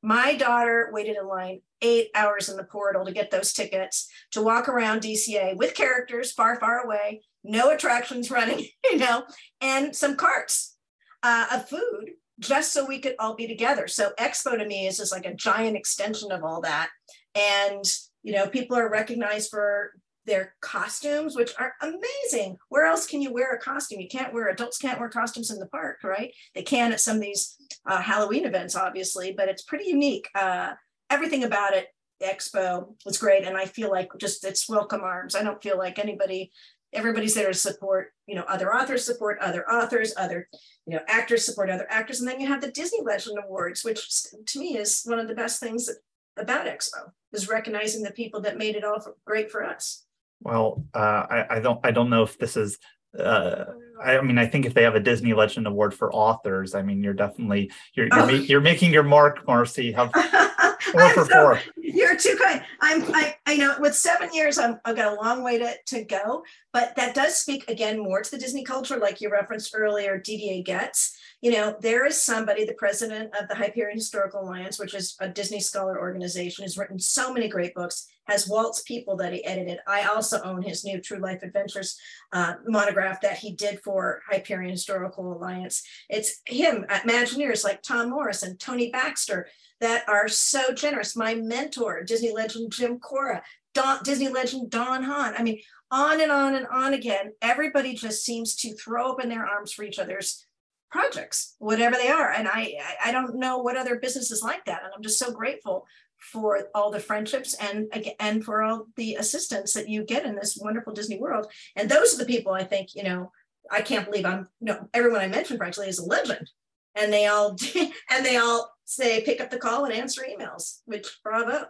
My daughter waited in line eight hours in the portal to get those tickets to walk around DCA with characters far, far away, no attractions running, you know, and some carts uh, of food just so we could all be together. So Expo to me is just like a giant extension of all that. And, you know, people are recognized for their costumes, which are amazing. Where else can you wear a costume? You can't wear, adults can't wear costumes in the park, right? They can at some of these uh, Halloween events, obviously, but it's pretty unique. Uh, everything about it, Expo was great. And I feel like just it's welcome arms. I don't feel like anybody, everybody's there to support, you know, other authors support other authors, other, you know, actors support other actors. And then you have the Disney Legend Awards, which to me is one of the best things about Expo is recognizing the people that made it all for, great for us. Well, uh, I, I, don't I don't know if this is. Uh, I mean, I think if they have a Disney Legend Award for authors, I mean, you're definitely you're you're, oh. ma- you're making your mark, Marcy. Have four for so, four. You're too kind. I'm I, I know with seven years, I'm I've got a long way to, to go, but that does speak again more to the Disney culture, like you referenced earlier, Didier Ghez, you know, there is somebody, the president of the Hyperion Historical Alliance, which is a Disney scholar organization, has written so many great books, has Walt's People that he edited. I also own his new True Life Adventures uh, monograph that he did for Hyperion Historical Alliance. It's him, Imagineers like Tom Morris and Tony Baxter that are so generous. My mentor, Disney legend Jim Cora, Don, Disney legend Don Hahn. I mean, on and on and on again. Everybody just seems to throw open their arms for each other's projects, whatever they are. And I, I don't know what other business is like that. And I'm just so grateful for all the friendships and and for all the assistance that you get in this wonderful Disney world. And those are the people I think, you know, I can't believe I'm you know, everyone I mentioned frankly is a legend. And they all and they all say pick up the call and answer emails, which bravo.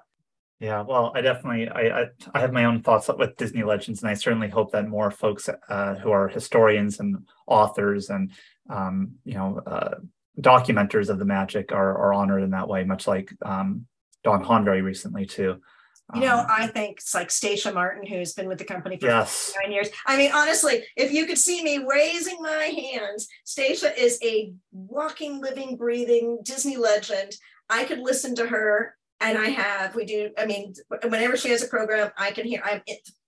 Yeah, well, I definitely I, I, I have my own thoughts with Disney Legends, and I certainly hope that more folks uh, who are historians and authors and um, you know uh, documenters of the magic are are honored in that way, much like um, Don Hahn very recently too. You know, um, I think it's like Stacia Martin, who's been with the company for yes. nine years. I mean, honestly, if you could see me raising my hands, Stacia is a walking, living, breathing Disney legend. I could listen to her and I have, we do, I mean, whenever she has a program, I can hear, I'm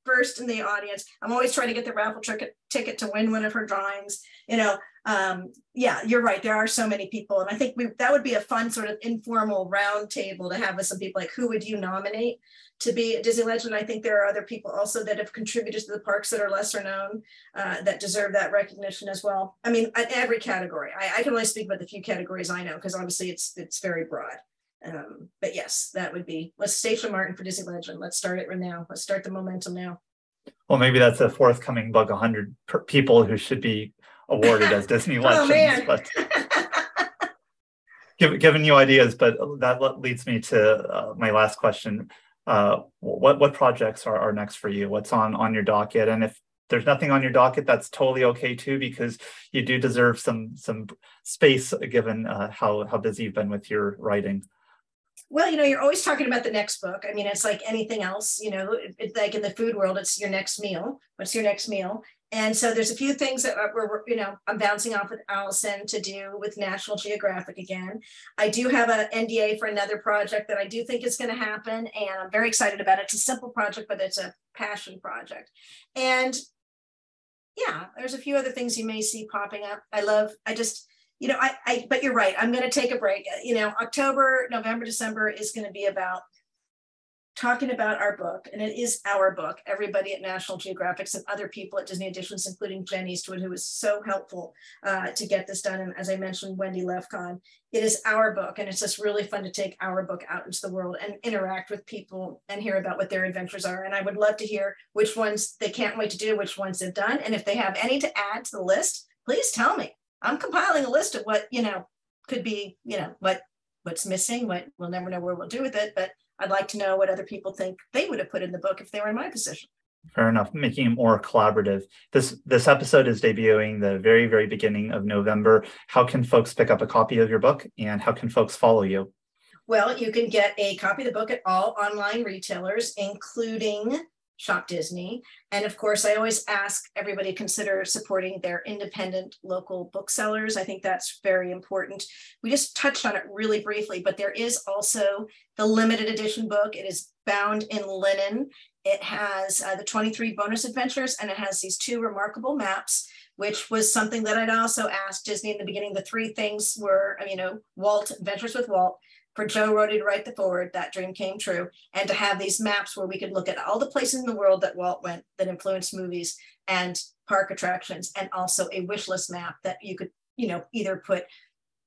first in the audience. I'm always trying to get the raffle ticket ticket to win one of her drawings. You know, um, yeah, you're right. There are so many people, and I think we that would be a fun sort of informal round table to have with some people. Like, who would you nominate to be a Disney legend? I think there are other people also that have contributed to the parks that are lesser known uh, that deserve that recognition as well. I mean, in every category. I, I can only speak about the few categories I know because obviously it's it's very broad. Um, but yes, that would be let's Stacia Martin for Disney Legend. Let's start it right now. Let's start the momentum now. Well, maybe that's a forthcoming book 100 people who should be awarded as Disney oh, legends. but give, giving you ideas, but that leads me to uh, my last question. Uh, what what projects are, are next for you? What's on on your docket? And if there's nothing on your docket, that's totally okay too, because you do deserve some some space given uh, how how busy you've been with your writing well, you know, you're always talking about the next book. I mean, it's like anything else, you know, it's like in the food world, it's your next meal. What's your next meal? And so there's a few things that we're, you know, I'm bouncing off with Allison to do with National Geographic again. I do have an NDA for another project that I do think is going to happen, and I'm very excited about it. It's a simple project, but it's a passion project. And yeah, there's a few other things you may see popping up. I love, I just, you know, I, I but you're right. I'm going to take a break. You know, October, November, December is going to be about talking about our book, and it is our book. Everybody at National Geographic and other people at Disney Editions, including Jen Eastwood, who was so helpful uh, to get this done. And as I mentioned, Wendy Lefkon, it is our book, and it's just really fun to take our book out into the world and interact with people and hear about what their adventures are. And I would love to hear which ones they can't wait to do, which ones they've done, and if they have any to add to the list, please tell me. I'm compiling a list of what, you know, could be, you know, what what's missing, what we'll never know where we'll do with it. But I'd like to know what other people think they would have put in the book if they were in my position. Fair enough. Making it more collaborative. This this episode is debuting the very, very beginning of November. How can folks pick up a copy of your book and how can folks follow you? Well, you can get a copy of the book at all online retailers, including Shop Disney. And of course, I always ask everybody consider supporting their independent local booksellers. I think that's very important. We just touched on it really briefly, but there is also the limited edition book. It is bound in linen. It has uh, the 23 bonus adventures and it has these two remarkable maps which was something that I'd also asked Disney in the beginning. The three things were, you know, Walt, Adventures with Walt, for Joe Rohde to write the forward, that dream came true, and to have these maps where we could look at all the places in the world that Walt went that influenced movies and park attractions, and also a wish list map that you could, you know, either put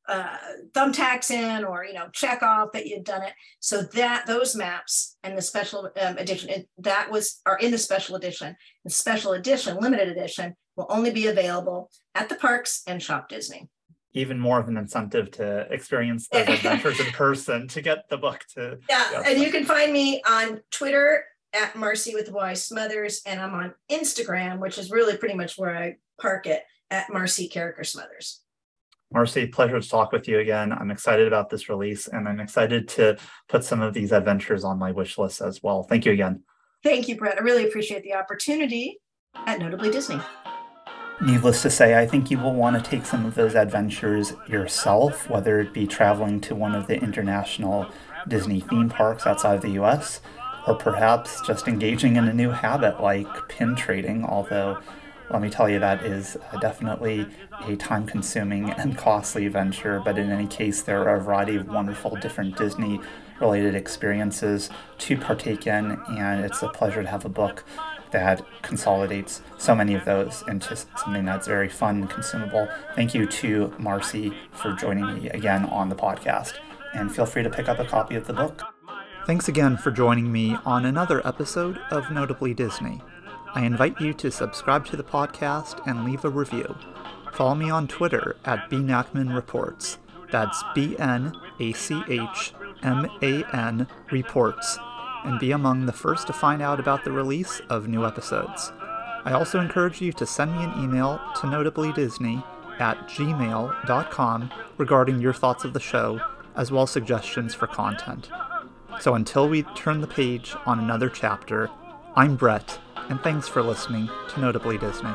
uh, thumbtacks in or you know check off that you'd done it. So that those maps and the special um, edition it, that was are in the special edition. The special edition, limited edition, will only be available at the parks and Shop Disney even more of an incentive to experience those adventures in person to get the book to yeah and you can find me on twitter at marcy with y smothers and i'm on instagram which is really pretty much where i park it at marcy character smothers Marcy, pleasure to talk with you again. I'm excited about this release and I'm excited to put some of these adventures on my wish list as well. Thank you again. Thank you, Brett. I really appreciate the opportunity at Notably Disney. Needless to say, I think you will want to take some of those adventures yourself, whether it be traveling to one of the international Disney theme parks outside of the US, or perhaps just engaging in a new habit like pin trading, although let me tell you, that is uh, definitely a time consuming and costly venture. But in any case, there are a variety of wonderful different Disney related experiences to partake in, and it's a pleasure to have a book that consolidates so many of those into something that's very fun and consumable. Thank you to Marcy for joining me again on the podcast, and feel free to pick up a copy of the book. Thanks again for joining me on another episode of Notably Disney. I invite you to subscribe to the podcast and leave a review. Follow me on Twitter at bnachman Reports. That's B N A C H M A N Reports and be among the first to find out about the release of new episodes. I also encourage you to send me an email to notablydisney at gmail.com regarding your thoughts of the show, as well as suggestions for content. So until we turn the page on another chapter, I'm Brett, and thanks for listening to Notably Disney.